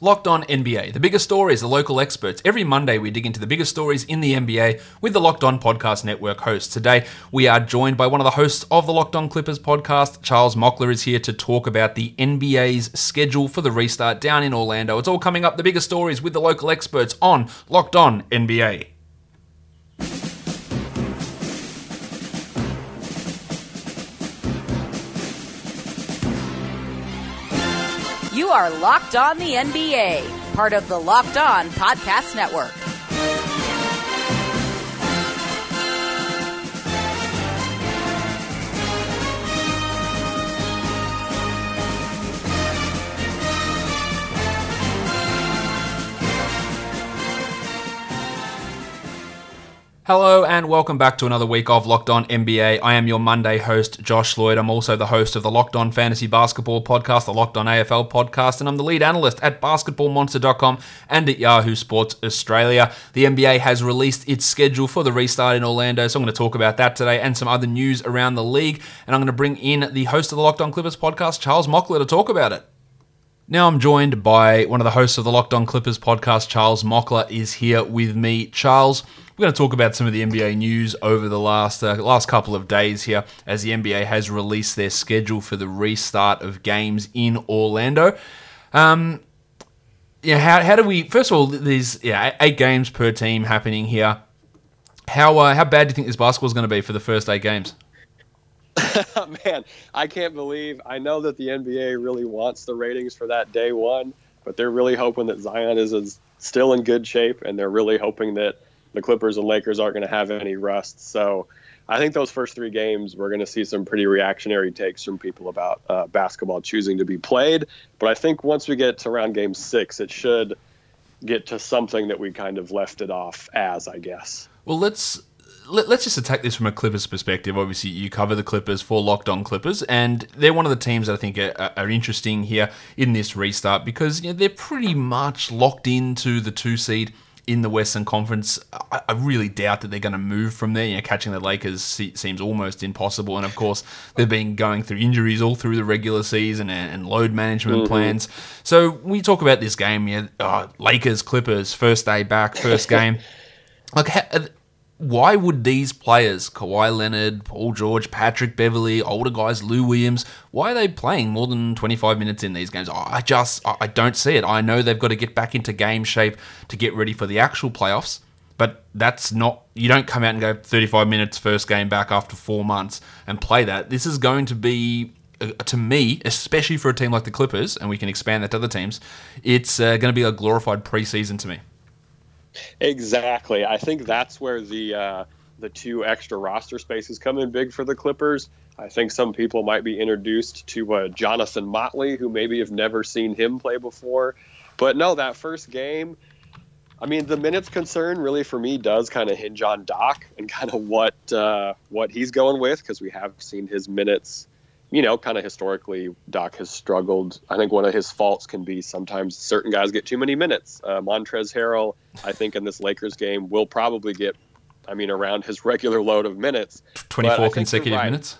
Locked On NBA, the biggest stories, the local experts. Every Monday, we dig into the biggest stories in the NBA with the Locked On Podcast Network hosts. Today, we are joined by one of the hosts of the Locked On Clippers podcast. Charles Mockler is here to talk about the NBA's schedule for the restart down in Orlando. It's all coming up, the biggest stories with the local experts on Locked On NBA. Are Locked On the NBA, part of the Locked On Podcast Network. Hello and welcome back to another week of Locked On NBA. I am your Monday host, Josh Lloyd. I'm also the host of the Locked On Fantasy Basketball podcast, the Locked On AFL podcast, and I'm the lead analyst at basketballmonster.com and at Yahoo Sports Australia. The NBA has released its schedule for the restart in Orlando, so I'm going to talk about that today and some other news around the league. And I'm going to bring in the host of the Locked On Clippers podcast, Charles Mockler, to talk about it. Now I'm joined by one of the hosts of the Locked On Clippers podcast, Charles Mockler, is here with me. Charles, we're going to talk about some of the NBA news over the last uh, last couple of days here, as the NBA has released their schedule for the restart of games in Orlando. Um, yeah, how, how do we? First of all, there's yeah eight games per team happening here. How uh, how bad do you think this basketball is going to be for the first eight games? Man, I can't believe. I know that the NBA really wants the ratings for that day one, but they're really hoping that Zion is, is still in good shape, and they're really hoping that the Clippers and Lakers aren't going to have any rust. So I think those first three games, we're going to see some pretty reactionary takes from people about uh, basketball choosing to be played. But I think once we get to round game six, it should get to something that we kind of left it off as, I guess. Well, let's let, us just attack this from a Clippers perspective. Obviously, you cover the Clippers for Locked On Clippers, and they're one of the teams that I think are, are interesting here in this restart because you know, they're pretty much locked into the two seed in the Western Conference. I, I really doubt that they're going to move from there. You know, catching the Lakers seems almost impossible, and of course they've been going through injuries all through the regular season and, and load management mm-hmm. plans. So when you talk about this game, yeah, oh, Lakers Clippers first day back, first game. like why would these players, Kawhi Leonard, Paul George, Patrick Beverley, older guys, Lou Williams, why are they playing more than 25 minutes in these games? I just, I don't see it. I know they've got to get back into game shape to get ready for the actual playoffs, but that's not, you don't come out and go 35 minutes first game back after four months and play that. This is going to be uh, to me, especially for a team like the Clippers, and we can expand that to other teams, it's uh, going to be a glorified preseason to me. Exactly. I think that's where the uh, the two extra roster spaces come in big for the Clippers. I think some people might be introduced to uh, Jonathan Motley, who maybe have never seen him play before. But no, that first game, I mean, the minutes concern really for me does kind of hinge on Doc and kind of what uh, what he's going with because we have seen his minutes you know, kind of historically, Doc has struggled. I think one of his faults can be sometimes certain guys get too many minutes. Uh, Montrezl Harrell, I think, in this Lakers game will probably get, I mean, around his regular load of minutes. Twenty-four consecutive right. minutes.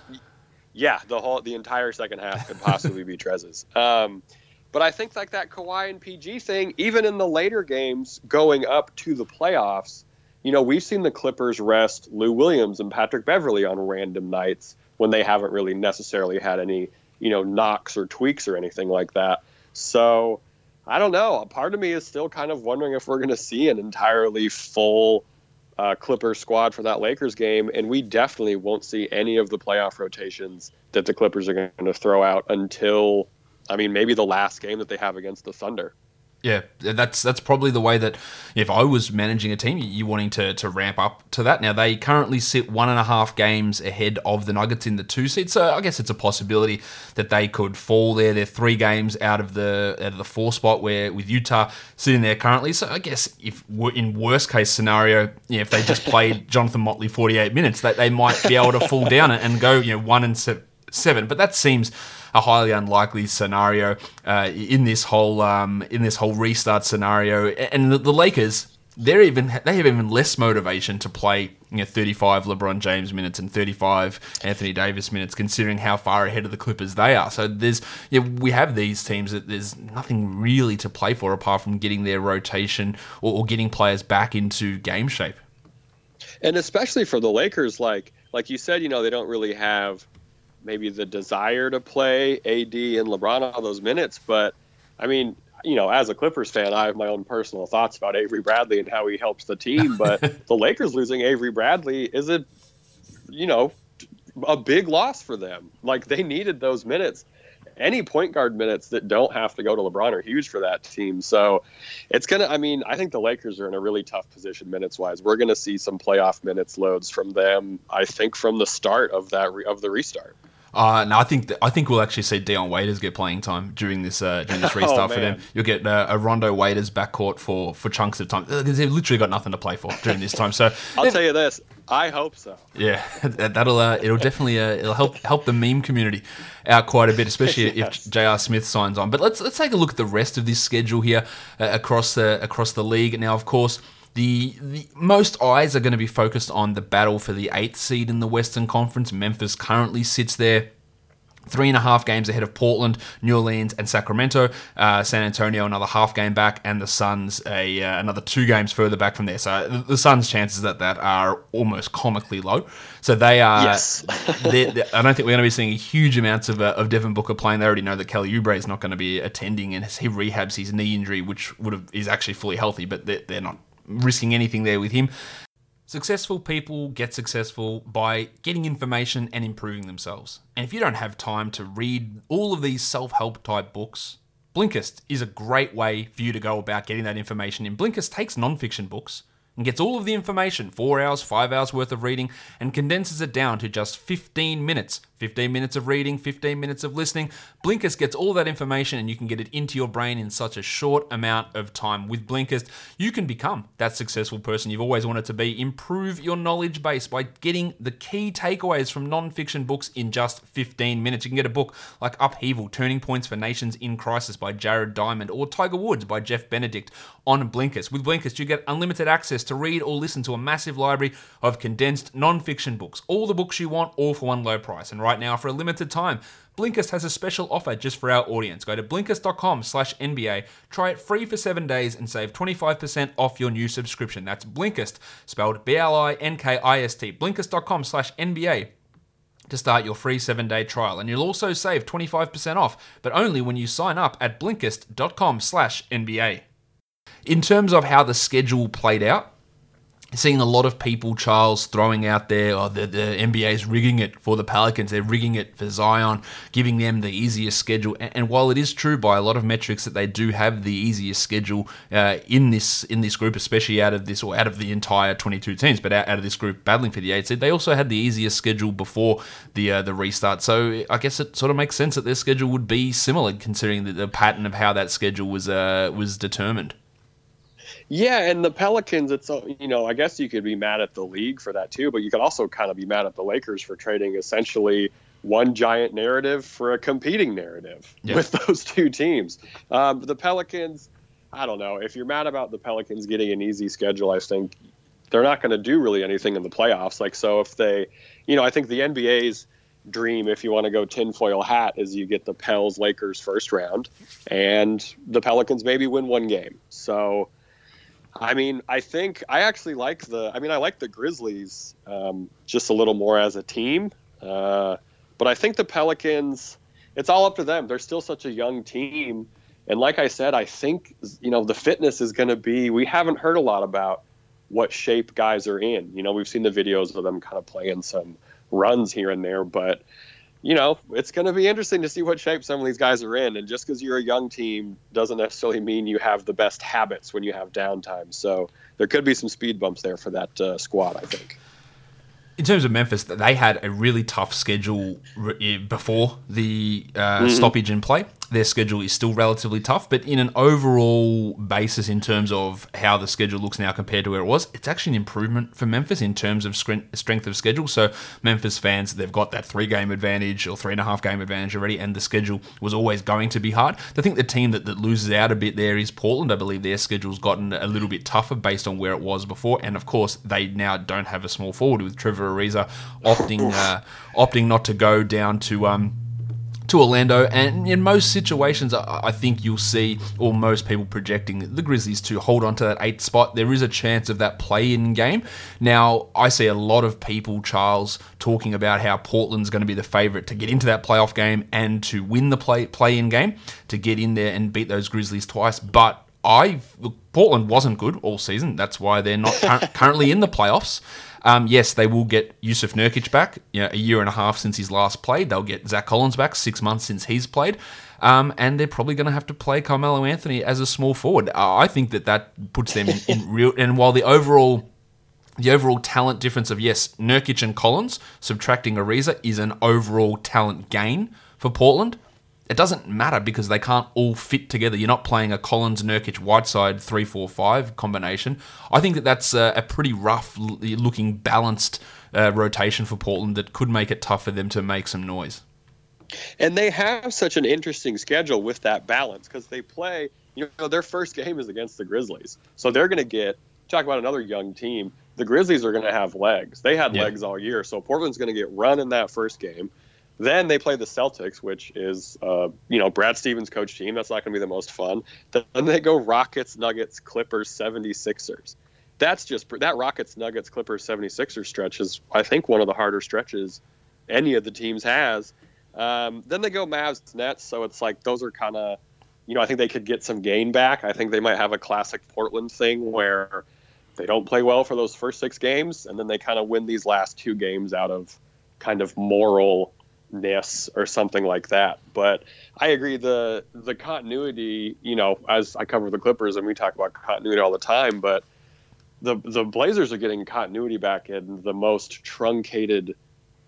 Yeah, the whole the entire second half could possibly be Trez's. Um, but I think like that Kawhi and PG thing, even in the later games going up to the playoffs, you know, we've seen the Clippers rest Lou Williams and Patrick Beverley on random nights when they haven't really necessarily had any, you know, knocks or tweaks or anything like that. So I don't know. A part of me is still kind of wondering if we're going to see an entirely full uh, Clippers squad for that Lakers game, and we definitely won't see any of the playoff rotations that the Clippers are going to throw out until, I mean, maybe the last game that they have against the Thunder. Yeah, that's that's probably the way that if I was managing a team, you wanting to to ramp up to that. Now they currently sit one and a half games ahead of the Nuggets in the two seed, so I guess it's a possibility that they could fall there. They're three games out of the out of the four spot where with Utah sitting there currently. So I guess if in worst case scenario, yeah, if they just played Jonathan Motley forty eight minutes, that they might be able to fall down and go you know one and seven. But that seems a highly unlikely scenario uh, in this whole um, in this whole restart scenario. And the, the Lakers they're even they have even less motivation to play you know 35 LeBron James minutes and 35 Anthony Davis minutes, considering how far ahead of the Clippers they are. So there's yeah, we have these teams that there's nothing really to play for apart from getting their rotation or, or getting players back into game shape. And especially for the Lakers, like like you said, you know they don't really have maybe the desire to play AD and LeBron all those minutes, but I mean you know, as a Clippers fan, I have my own personal thoughts about Avery Bradley and how he helps the team. But the Lakers losing Avery Bradley is a, you know, a big loss for them. Like they needed those minutes. Any point guard minutes that don't have to go to LeBron are huge for that team. So it's gonna. I mean, I think the Lakers are in a really tough position minutes wise. We're gonna see some playoff minutes loads from them. I think from the start of that re- of the restart. Uh, no, I think th- I think we'll actually see Dion Waiters get playing time during this uh, during this restart oh, for them. You'll get uh, a Rondo Waiters backcourt for for chunks of time because they've literally got nothing to play for during this time. So I'll tell you this, I hope so. Yeah, that'll uh, it'll definitely uh, it'll help help the meme community out quite a bit, especially yes. if J.R. Smith signs on. But let's let's take a look at the rest of this schedule here uh, across the across the league. Now, of course. The, the, most eyes are going to be focused on the battle for the eighth seed in the Western Conference. Memphis currently sits there Three and a half games ahead of Portland, New Orleans, and Sacramento. Uh, San Antonio another half game back, and the Suns a uh, another two games further back from there. So the Suns' chances at that are almost comically low. So they are. Yes. they're, they're, I don't think we're going to be seeing huge amounts of, uh, of Devin Booker playing. They already know that Kelly Oubre is not going to be attending, and he rehabs his knee injury, which would have is actually fully healthy, but they're, they're not risking anything there with him. Successful people get successful by getting information and improving themselves. And if you don't have time to read all of these self help type books, Blinkist is a great way for you to go about getting that information. And Blinkist takes non-fiction books and gets all of the information, four hours, five hours worth of reading, and condenses it down to just 15 minutes. 15 minutes of reading, 15 minutes of listening. Blinkist gets all that information and you can get it into your brain in such a short amount of time. With Blinkist, you can become that successful person you've always wanted to be. Improve your knowledge base by getting the key takeaways from non-fiction books in just 15 minutes. You can get a book like Upheaval Turning Points for Nations in Crisis by Jared Diamond or Tiger Woods by Jeff Benedict on Blinkist. With Blinkist, you get unlimited access to read or listen to a massive library of condensed non-fiction books. All the books you want, all for one low price. And right now, for a limited time, Blinkist has a special offer just for our audience. Go to blinkist.com slash NBA, try it free for seven days, and save 25% off your new subscription. That's Blinkist, spelled B-L-I-N-K-I-S-T, blinkist.com slash NBA to start your free seven day trial. And you'll also save 25% off, but only when you sign up at blinkist.com slash NBA. In terms of how the schedule played out, seeing a lot of people, Charles, throwing out there, oh, the, the NBA's rigging it for the Pelicans. They're rigging it for Zion, giving them the easiest schedule. And, and while it is true by a lot of metrics that they do have the easiest schedule uh, in this in this group, especially out of this or out of the entire 22 teams, but out, out of this group battling for the eight seed, they also had the easiest schedule before the uh, the restart. So I guess it sort of makes sense that their schedule would be similar, considering the, the pattern of how that schedule was uh, was determined. Yeah, and the Pelicans, it's uh, you know, I guess you could be mad at the league for that too, but you could also kind of be mad at the Lakers for trading essentially one giant narrative for a competing narrative yeah. with those two teams. Um, the Pelicans, I don't know. If you're mad about the Pelicans getting an easy schedule, I think they're not going to do really anything in the playoffs. Like, so if they, you know, I think the NBA's dream, if you want to go tinfoil hat, is you get the Pels Lakers first round, and the Pelicans maybe win one game. So I mean, I think I actually like the. I mean, I like the Grizzlies um, just a little more as a team, uh, but I think the Pelicans. It's all up to them. They're still such a young team, and like I said, I think you know the fitness is going to be. We haven't heard a lot about what shape guys are in. You know, we've seen the videos of them kind of playing some runs here and there, but you know, it's going to be interesting to see what shape some of these guys are in. And just because you're a young team doesn't necessarily mean you have the best habits when you have downtime. So there could be some speed bumps there for that uh, squad, I think. In terms of Memphis, they had a really tough schedule before the uh, mm-hmm. stoppage in play. Their schedule is still relatively tough, but in an overall basis, in terms of how the schedule looks now compared to where it was, it's actually an improvement for Memphis in terms of strength of schedule. So, Memphis fans, they've got that three game advantage or three and a half game advantage already, and the schedule was always going to be hard. I think the team that, that loses out a bit there is Portland. I believe their schedule's gotten a little bit tougher based on where it was before, and of course, they now don't have a small forward with Trevor Ariza opting uh, opting not to go down to. Um, to Orlando, and in most situations, I think you'll see, or most people projecting the Grizzlies to hold on to that eighth spot. There is a chance of that play-in game. Now, I see a lot of people, Charles, talking about how Portland's going to be the favourite to get into that playoff game and to win the play play-in game to get in there and beat those Grizzlies twice. But I Portland wasn't good all season. That's why they're not currently in the playoffs. Um, yes, they will get Jusuf Nurkic back. You know, a year and a half since he's last played. They'll get Zach Collins back. Six months since he's played. Um, and they're probably going to have to play Carmelo Anthony as a small forward. Uh, I think that that puts them in, in real. And while the overall the overall talent difference of yes, Nurkic and Collins subtracting Ariza is an overall talent gain for Portland it doesn't matter because they can't all fit together. You're not playing a Collins, Nurkic, Whiteside three four five combination. I think that that's a, a pretty rough looking balanced uh, rotation for Portland that could make it tough for them to make some noise. And they have such an interesting schedule with that balance because they play. You know, their first game is against the Grizzlies, so they're going to get. Talk about another young team. The Grizzlies are going to have legs. They had yeah. legs all year, so Portland's going to get run in that first game. Then they play the Celtics, which is, uh, you know, Brad Stevens' coach team. That's not going to be the most fun. Then they go Rockets, Nuggets, Clippers, 76ers. That's just that Rockets, Nuggets, Clippers, 76ers stretch is, I think, one of the harder stretches any of the teams has. Um, then they go Mavs, Nets. So it's like those are kind of, you know, I think they could get some gain back. I think they might have a classic Portland thing where they don't play well for those first six games, and then they kind of win these last two games out of kind of moral ness or something like that. But I agree the the continuity, you know, as I cover the Clippers and we talk about continuity all the time, but the the Blazers are getting continuity back in the most truncated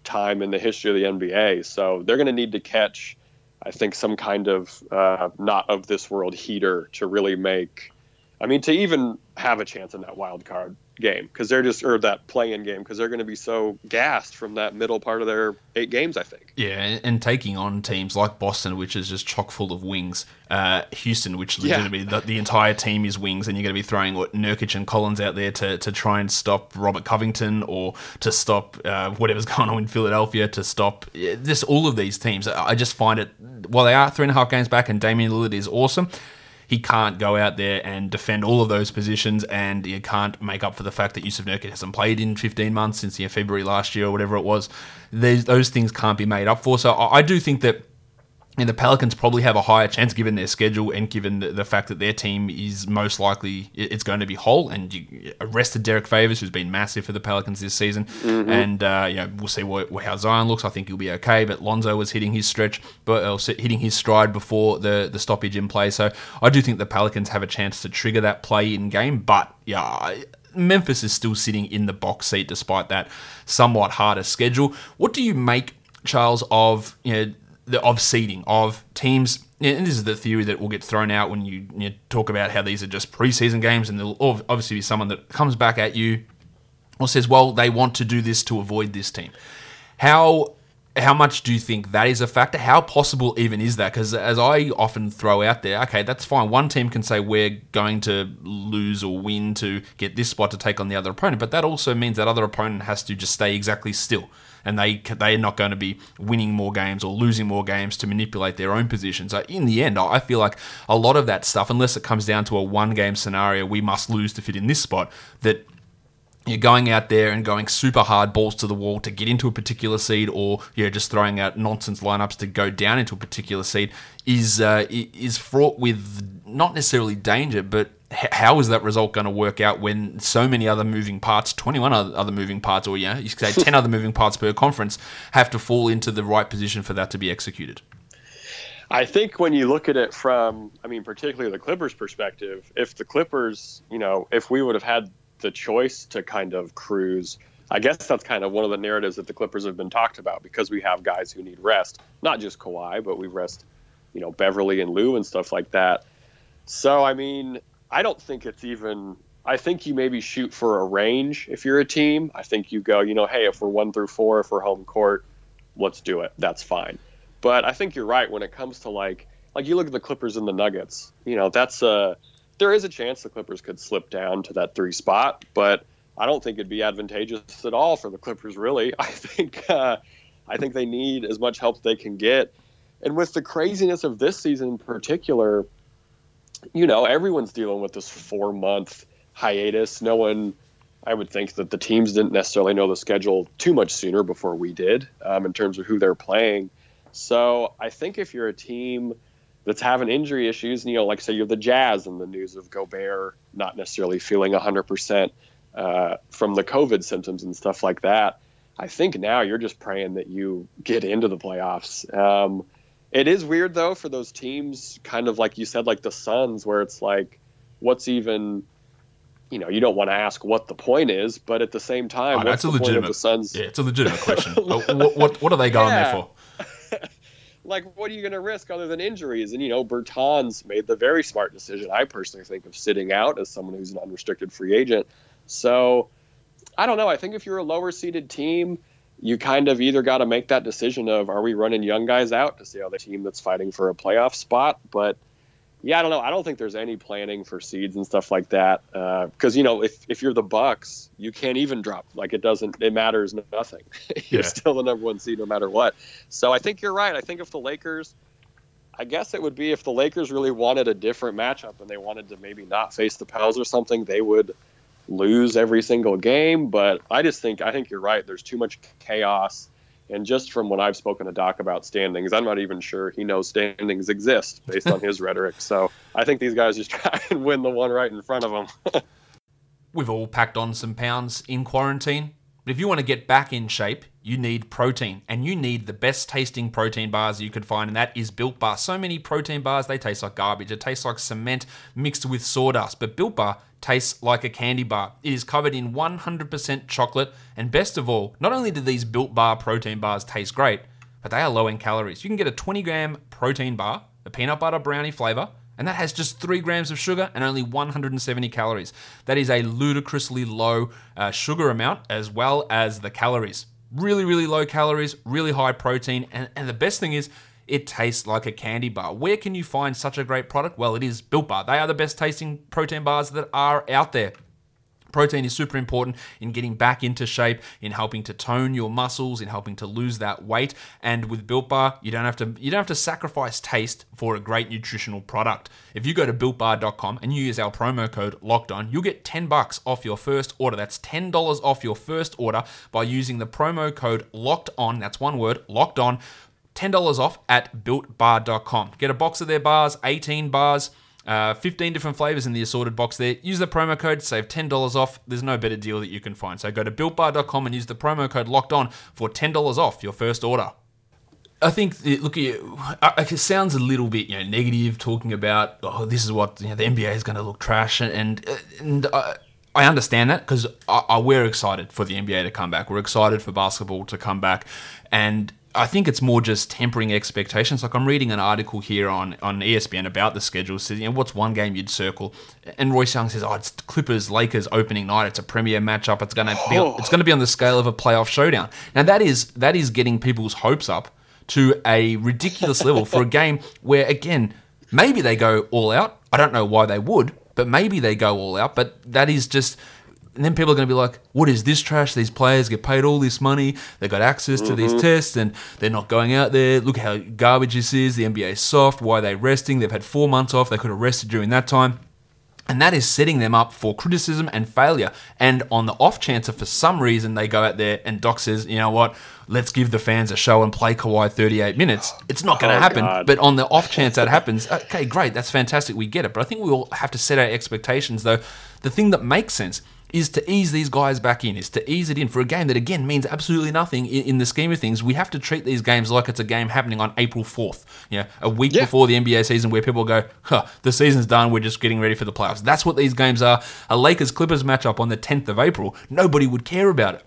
time in the history of the NBA. So they're going to need to catch, I think, some kind of uh, not of this world heater to really make. I mean, to even have a chance in that wild card game because they're just or that play-in game because they're going to be so gassed from that middle part of their eight games. I think. Yeah, and, taking on teams like Boston, which is just chock full of wings, uh, Houston, which legitimately yeah. the, the, entire team is wings, and you're going to be throwing what Nurkic and Collins out there to, to try and stop Robert Covington or to stop uh, whatever's going on in Philadelphia to stop just all of these teams. I just find it while they are three and a half games back, and Damian Lillard is awesome he can't go out there and defend all of those positions, and you can't make up for the fact that Jusuf Nurkic hasn't played in 15 months since you know, February last year or whatever it was. These, those things can't be made up for. So I, I do think that and the Pelicans probably have a higher chance given their schedule and given the, the, fact that their team is most likely it's going to be whole. And you arrested Derrick Favors, who's been massive for the Pelicans this season. Mm-hmm. And uh, you know, we'll see what, how Zion looks. I think he'll be okay. But Lonzo was hitting his stretch, but uh, hitting his stride before the the stoppage in play. So I do think the Pelicans have a chance to trigger that play in game. But yeah. Memphis is still sitting in the box seat despite that somewhat harder schedule. What do you make, Charles, of you know the, of seeding of teams. And this is the theory that will get thrown out when you, you talk about how these are just preseason games, and there'll obviously be someone that comes back at you or says, "Well, they want to do this to avoid this team." How how much do you think that is a factor? How possible even is that? Because as I often throw out there, okay, that's fine. One team can say we're going to lose or win to get this spot to take on the other opponent, but that also means that other opponent has to just stay exactly still and they they're not going to be winning more games or losing more games to manipulate their own position. So in the end, I feel like a lot of that stuff, unless it comes down to a one game scenario, we must lose to fit in this spot, that you're going out there and going super hard balls to the wall to get into a particular seed, or you're just throwing out nonsense lineups to go down into a particular seed, is uh, is fraught with not necessarily danger, but how is that result going to work out when so many other moving parts, 21 other moving parts, or yeah, you could say 10 other moving parts per conference, have to fall into the right position for that to be executed? I think when you look at it from, I mean, particularly the Clippers' perspective, if the Clippers, you know, if we would have had the choice to kind of cruise, I guess that's kind of one of the narratives that the Clippers have been talked about because we have guys who need rest, not just Kawhi, but we rest you know Beverley and Lou and stuff like that. So I mean, I don't think it's even. I think you maybe shoot for a range if you're a team. I think you go, you know, hey, if we're one through four, if we're home court, let's do it. That's fine. But I think you're right when it comes to like like you look at the Clippers and the Nuggets. You know, that's a there is a chance the Clippers could slip down to that three spot, but I don't think it'd be advantageous at all for the Clippers. Really, I think uh, I think they need as much help they can get. And with the craziness of this season in particular, you know, everyone's dealing with this four month hiatus. No one, I would think that the teams didn't necessarily know the schedule too much sooner before we did um, in terms of who they're playing. So I think if you're a team that's having injury issues, and, you know, like say you're the Jazz and the news of Gobert not necessarily feeling 100% uh, from the COVID symptoms and stuff like that, I think now you're just praying that you get into the playoffs. Um, it is weird though for those teams, kind of like you said, like the Suns, where it's like, what's even, you know, you don't want to ask what the point is, but at the same time, Oh, what's that's a the point of legitimate. the Suns? Yeah, it's a legitimate question. Uh, what, what what are they going Yeah. there for? like what are you going to risk other than injuries? And you know, Bertans made the very smart decision. I personally think of sitting out as someone who's an unrestricted free agent. So I don't know. I think if you're a lower seeded team, you kind of either got to make that decision of are we running young guys out to see how the team that's fighting for a playoff spot, but yeah, I don't know. I don't think there's any planning for seeds and stuff like that. Uh, because you know, if if you're the Bucks, you can't even drop. Like it doesn't. It matters nothing. you're Yeah. still the number one seed no matter what. So I think you're right. I think if the Lakers, I guess it would be if the Lakers really wanted a different matchup and they wanted to maybe not face the Pels or something, they would lose every single game. But I just think I think you're right. There's too much chaos. And just from when I've spoken to Doc about standings, I'm not even sure he knows standings exist based on his rhetoric. So I think these guys just try and win the one right in front of them. We've all packed on some pounds in quarantine. But if you want to get back in shape, you need protein. And you need the best tasting protein bars you could find, and that is Built Bar. So many protein bars, they taste like garbage. It tastes like cement mixed with sawdust. But Built Bar tastes like a candy bar. It is covered in 100% chocolate. And best of all, not only do these Built Bar protein bars taste great, but they are low in calories. You can get a 20 gram protein bar, a peanut butter brownie flavor, and that has just 3 grams of sugar and only 170 calories. That is a ludicrously low uh, sugar amount as well as the calories. Really, really low calories, really high protein, and, and the best thing is, it tastes like a candy bar. Where can you find such a great product? Well, it is Built Bar. They are the best tasting protein bars that are out there. Protein is super important in getting back into shape, in helping to tone your muscles, in helping to lose that weight. And with Built Bar, you don't have to you don't have to sacrifice taste for a great nutritional product. If you go to builtbar.com and you use our promo code locked on, you'll get 10 bucks off your first order. That's $10 off your first order by using the promo code locked on. That's one word, locked on. $10 off at builtbar.com. Get a box of their bars, 18 bars. Uh, 15 different flavors in the assorted box there. Use the promo code, save $10 off. There's no better deal that you can find. So go to builtbar.com and use the promo code locked on for $10 off your first order. I think, the- look, uh, it sounds a little bit, you know, negative talking about, oh, this is what you know, the NBA is going to look trash, and and, uh, I understand that because I, I, we're excited for the NBA to come back. We're excited for basketball to come back, and I think it's more just tempering expectations. Like I'm reading an article here on, on ESPN about the schedule. Says, you know, what's one game you'd circle? And Royce Young says, oh, it's Clippers Lakers opening night. It's a premier matchup. It's gonna be oh. it's gonna be on the scale of a playoff showdown. Now that is that is getting people's hopes up to a ridiculous level for a game where again maybe they go all out. I don't know why they would, but maybe they go all out. But that is just. And then people are going to be like, "What is this trash? These players get paid all this money. They got access to these mm-hmm. tests, and they're not going out there. Look how garbage this is. The NBA is soft. Why are they resting? They've had four months off. They could have rested during that time." And that is setting them up for criticism and failure. And on the off chance that for some reason they go out there and Doc says, you know what, let's give the fans a show and play Kawhi 38 minutes. It's not going to Oh, happen. God. But on the off chance that happens, okay, great, that's fantastic, we get it. But I think we all have to set our expectations, though. The thing that makes sense is to ease these guys back in, is to ease it in for a game that, again, means absolutely nothing in, in the scheme of things. We have to treat these games like it's a game happening on April 4th, you know, a week Yeah. before the NBA season where people go, huh, the season's done, we're just getting ready for the playoffs. That's what these games are. A Lakers Clippers matchup on the 10th of April, nobody would care about it.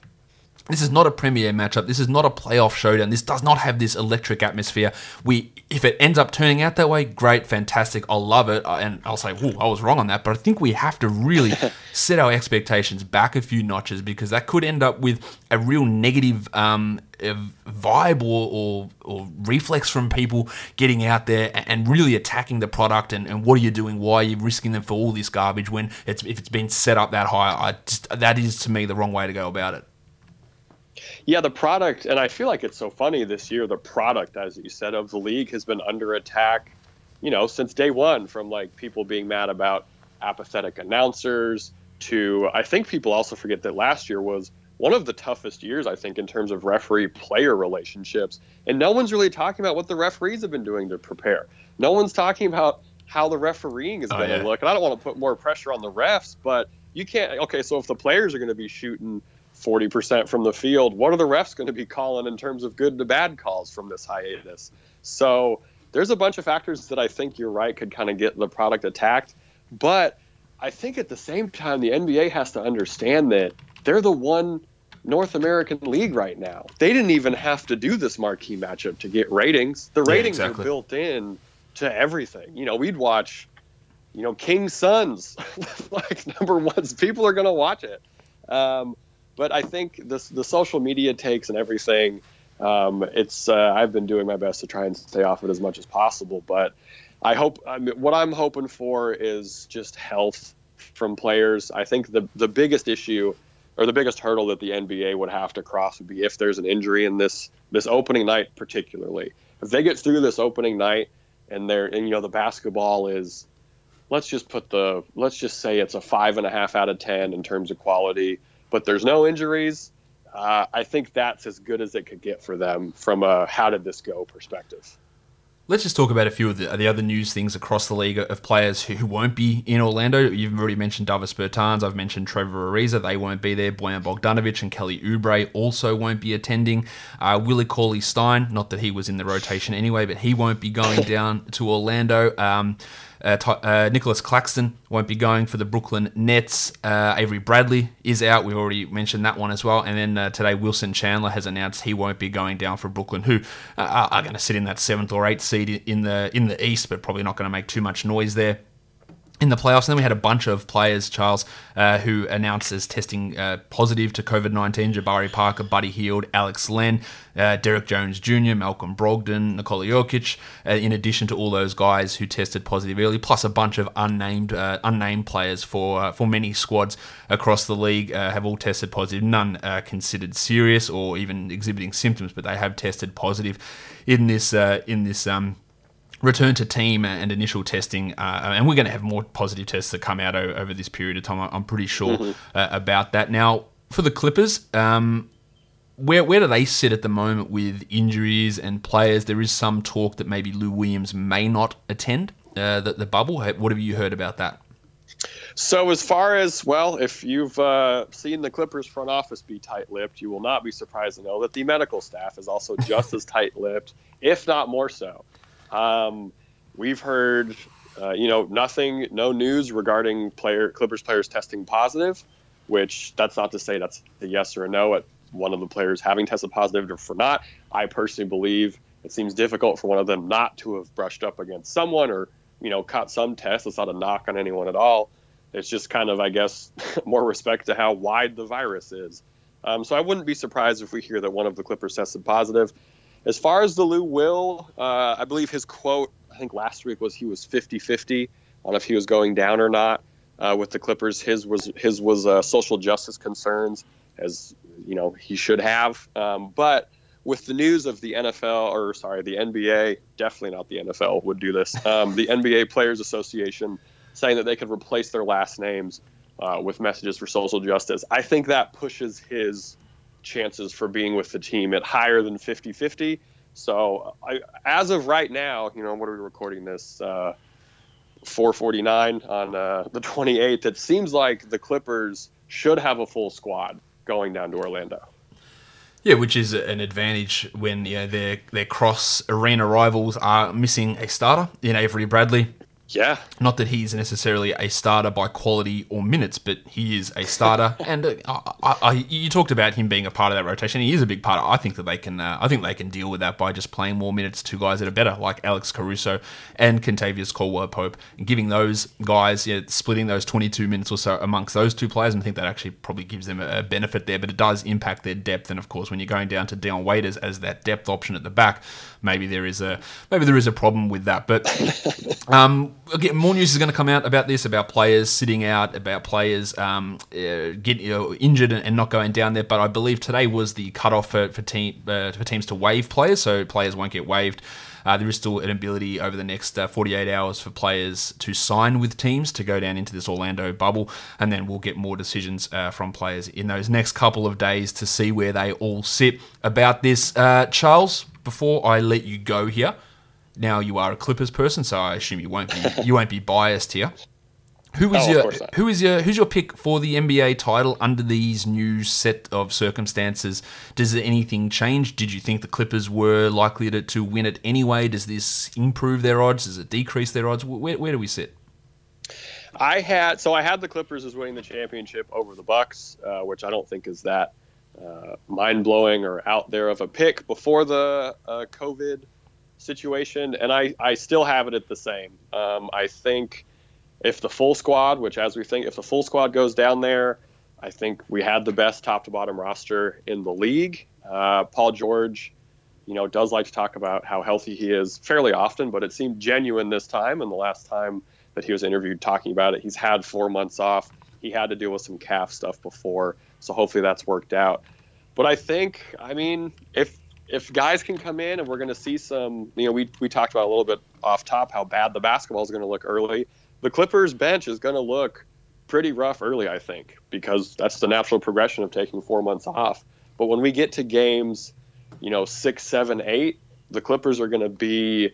This is not a premier matchup. This is not a playoff showdown. This does not have this electric atmosphere. We, if it ends up turning out that way, great, fantastic. I'll love it, and I'll say, "Ooh, I was wrong on that." But I think we have to really set our expectations back a few notches because that could end up with a real negative um, vibe or, or, or reflex from people getting out there and really attacking the product. And, and what are you doing? Why are you risking them for all this garbage when it's if it's been set up that high? I just, that is to me the wrong way to go about it. Yeah, the product, and I feel like it's so funny this year. The product, as you said, of the league has been under attack, you know, since day one. From like people being mad about apathetic announcers to, I think people also forget that last year was one of the toughest years, I think, in terms of referee-player relationships. And no one's really talking about what the referees have been doing to prepare. No one's talking about how the refereeing is oh, going to yeah. look. And I don't want to put more pressure on the refs, but you can't. Okay, so if the players are going to be shooting 40% from the field. What are the refs going to be calling in terms of good to bad calls from this hiatus? So there's a bunch of factors that I think you're right could kind of get the product attacked. But I think at the same time, the NBA has to understand that they're the one North American league right now. They didn't even have to do this marquee matchup to get ratings. The ratings yeah, exactly. are built in to everything. You know, we'd watch, you know, King Suns, like number ones. People are going to watch it. Um, but I think this the social media takes and everything. Um, it's uh, I've been doing my best to try and stay off it as much as possible, but I hope I mean, what I'm hoping for is just health from players. I think the the biggest issue or the biggest hurdle that the NBA would have to cross would be if there's an injury in this this opening night, particularly. If they get through this opening night and they're and you know the basketball is let's just put the let's just say it's a five and a half out of ten in terms of quality but there's no injuries. Uh, I think that's as good as it could get for them from a how did this go perspective. Let's just talk about a few of the, the other news things across the league of players who, who won't be in Orlando. You've already mentioned Davis Bertans. I've mentioned Trevor Ariza. They won't be there. Bojan Bogdanovic and Kelly Oubre also won't be attending. Uh, Willie Cauley Stein, not that he was in the rotation anyway, but he won't be going down to Orlando. Um, uh, uh, Nicolas Claxton won't be going for the Brooklyn Nets. Uh, Avery Bradley is out. We've already mentioned that one as well. And then uh, today, Wilson Chandler has announced he won't be going down for Brooklyn, who uh, are going to sit in that seventh or eighth seed in the in the East, but probably not going to make too much noise there in the playoffs. And then we had a bunch of players, Charles, uh, who announced as testing uh, positive to COVID 19 Jabari Parker, Buddy Hield, Alex Len, uh, Derrick Jones Jr., Malcolm Brogdon, Nikola Jokic, uh, in addition to all those guys who tested positive early, plus a bunch of unnamed uh, unnamed players for uh, for many squads across the league have all tested positive. None considered serious or even exhibiting symptoms, but they have tested positive in this in this. Um, return to team and initial testing, uh, and we're going to have more positive tests that come out over this period of time. I'm pretty sure mm-hmm. uh, about that. Now, for the Clippers, um, where where do they sit at the moment with injuries and players? There is some talk that maybe Lou Williams may not attend uh, the, the bubble. What have you heard about that? So, as far as well, if you've uh, seen the Clippers front office be tight-lipped, you will not be surprised to know that the medical staff is also just as tight-lipped, if not more so. Um, we've heard, uh, you know, nothing, no news regarding player Clippers players testing positive, which that's not to say that's a yes or a no at one of the players having tested positive or for not. I personally believe it seems difficult for one of them not to have brushed up against someone or, you know, caught some test. It's not a knock on anyone at all. It's just kind of, I guess, more respect to how wide the virus is. Um, so I wouldn't be surprised if we hear that one of the Clippers tested positive. As far as the Lou Will, uh, I believe his quote, I think last week was he was 50 50 on if he was going down or not uh, with the Clippers. His was his was uh, social justice concerns, as you know he should have. Um, but with the news of the NFL, or sorry, the NBA, definitely not the NFL would do this. Um, the NBA Players Association saying that they could replace their last names uh, with messages for social justice. I think that pushes his chances for being with the team at higher than 50 50. So, I, as of right now, you know, what are we recording this? Uh, 449 on uh, the 28th. It seems like the Clippers should have a full squad going down to Orlando. Yeah, which is an advantage when you know, their their cross arena rivals are missing a starter in Avery Bradley Yeah. Not that he's necessarily a starter by quality or minutes, but he is a starter. and uh, I, I, you talked about him being a part of that rotation. He is a big part. Of, I think that they can. Uh, I think they can deal with that by just playing more minutes to guys that are better, like Alex Caruso and Kentavious Caldwell Pope, and giving those guys, yeah, splitting those 22 minutes or so amongst those two players. And I think that actually probably gives them a benefit there, but it does impact their depth. And of course, when you're going down to Dion Waiters as that depth option at the back, maybe there is a maybe there is a problem with that. But um, again, more news is going to come out about this, about players sitting out, about players um, uh, getting you know, injured and, not going down there. But I believe today was the cutoff for for, team, uh, for teams to waive players, so players won't get waived. Uh, there is still an ability over the next uh, 48 hours for players to sign with teams to go down into this Orlando bubble, and then we'll get more decisions uh, from players in those next couple of days to see where they all sit about this. Uh, Charles, before I let you go here, now you are a Clippers person, so I assume you won't be you won't be biased here. Who is oh, your who is your who's your pick for the NBA title under these new set of circumstances? Does anything change? Did you think the Clippers were likely to, to win it anyway? Does this improve their odds? Does it decrease their odds? Where, where do we sit? I had so I had the Clippers as winning the championship over the Bucks, uh, which I don't think is that uh, mind blowing or out there of a pick before the uh, COVID situation, and I, I still have it at the same. Um, I think if the full squad, which as we think, if the full squad goes down there, I think we had the best top to bottom roster in the league. Uh, Paul George, you know, does like to talk about how healthy he is fairly often, but it seemed genuine this time. And the last time that he was interviewed talking about it, he's had four months off. He had to deal with some calf stuff before, so hopefully that's worked out. But I think, I mean, if if guys can come in and we're going to see some, you know, we, we talked about a little bit off top how bad the basketball is going to look early. The Clippers bench is going to look pretty rough early, I think, because that's the natural progression of taking four months off. But when we get to games, you know, six, seven, eight, the Clippers are going to be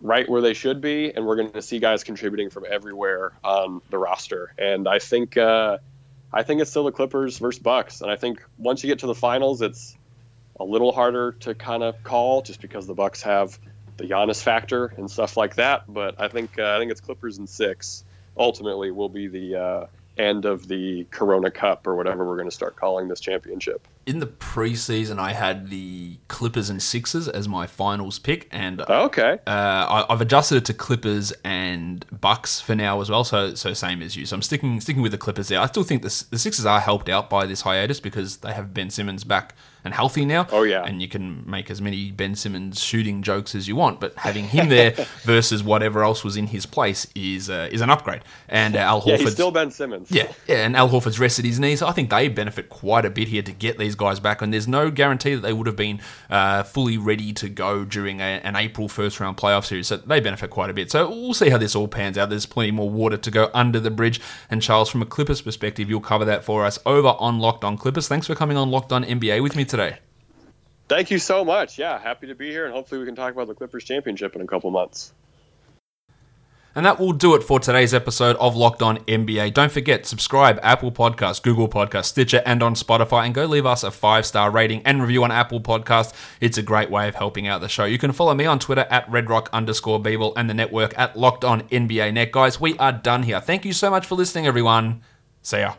right where they should be, and we're going to see guys contributing from everywhere on the roster. And I think, uh, I think it's still the Clippers versus Bucks. And I think once you get to the finals, it's a little harder to kind of call just because the Bucks have the Giannis factor and stuff like that. But I think uh, I think it's Clippers in six. Ultimately, will be the uh, end of the Corona Cup or whatever we're going to start calling this championship. In the preseason, I had the Clippers and Sixers as my finals pick, and okay, uh, I, have adjusted it to Clippers and Bucks for now as well. So, so same as you. So I'm sticking sticking with the Clippers there. I still think the the Sixers are helped out by this hiatus because they have Ben Simmons back and healthy now. Oh yeah, and you can make as many Ben Simmons shooting jokes as you want, but having him there versus whatever else was in his place is uh, is an upgrade. And uh, Al Horford, yeah, still Ben Simmons. Yeah, yeah, and Al Horford's rested his knees. I think they benefit quite a bit here to get these guys back, and there's no guarantee that they would have been uh, fully ready to go during a, an April first round playoff series. So they benefit quite a bit. So we'll see how this all pans out. There's plenty more water to go under the bridge. And Charles, from a Clippers perspective, you'll cover that for us over on Locked On Clippers. Thanks for coming on Locked On NBA with me today. Thank you so much. Yeah, happy to be here, and hopefully we can talk about the Clippers championship in a couple months. And that will do it for today's episode of Locked On NBA. Don't forget, subscribe Apple Podcasts, Google Podcasts, Stitcher, and on Spotify, and go leave us a five star rating and review on Apple Podcast. It's a great way of helping out the show. You can follow me on Twitter at redrock underscore bball and the network at Locked On NBA Net. Guys, we are done here. Thank you so much for listening, everyone. See ya.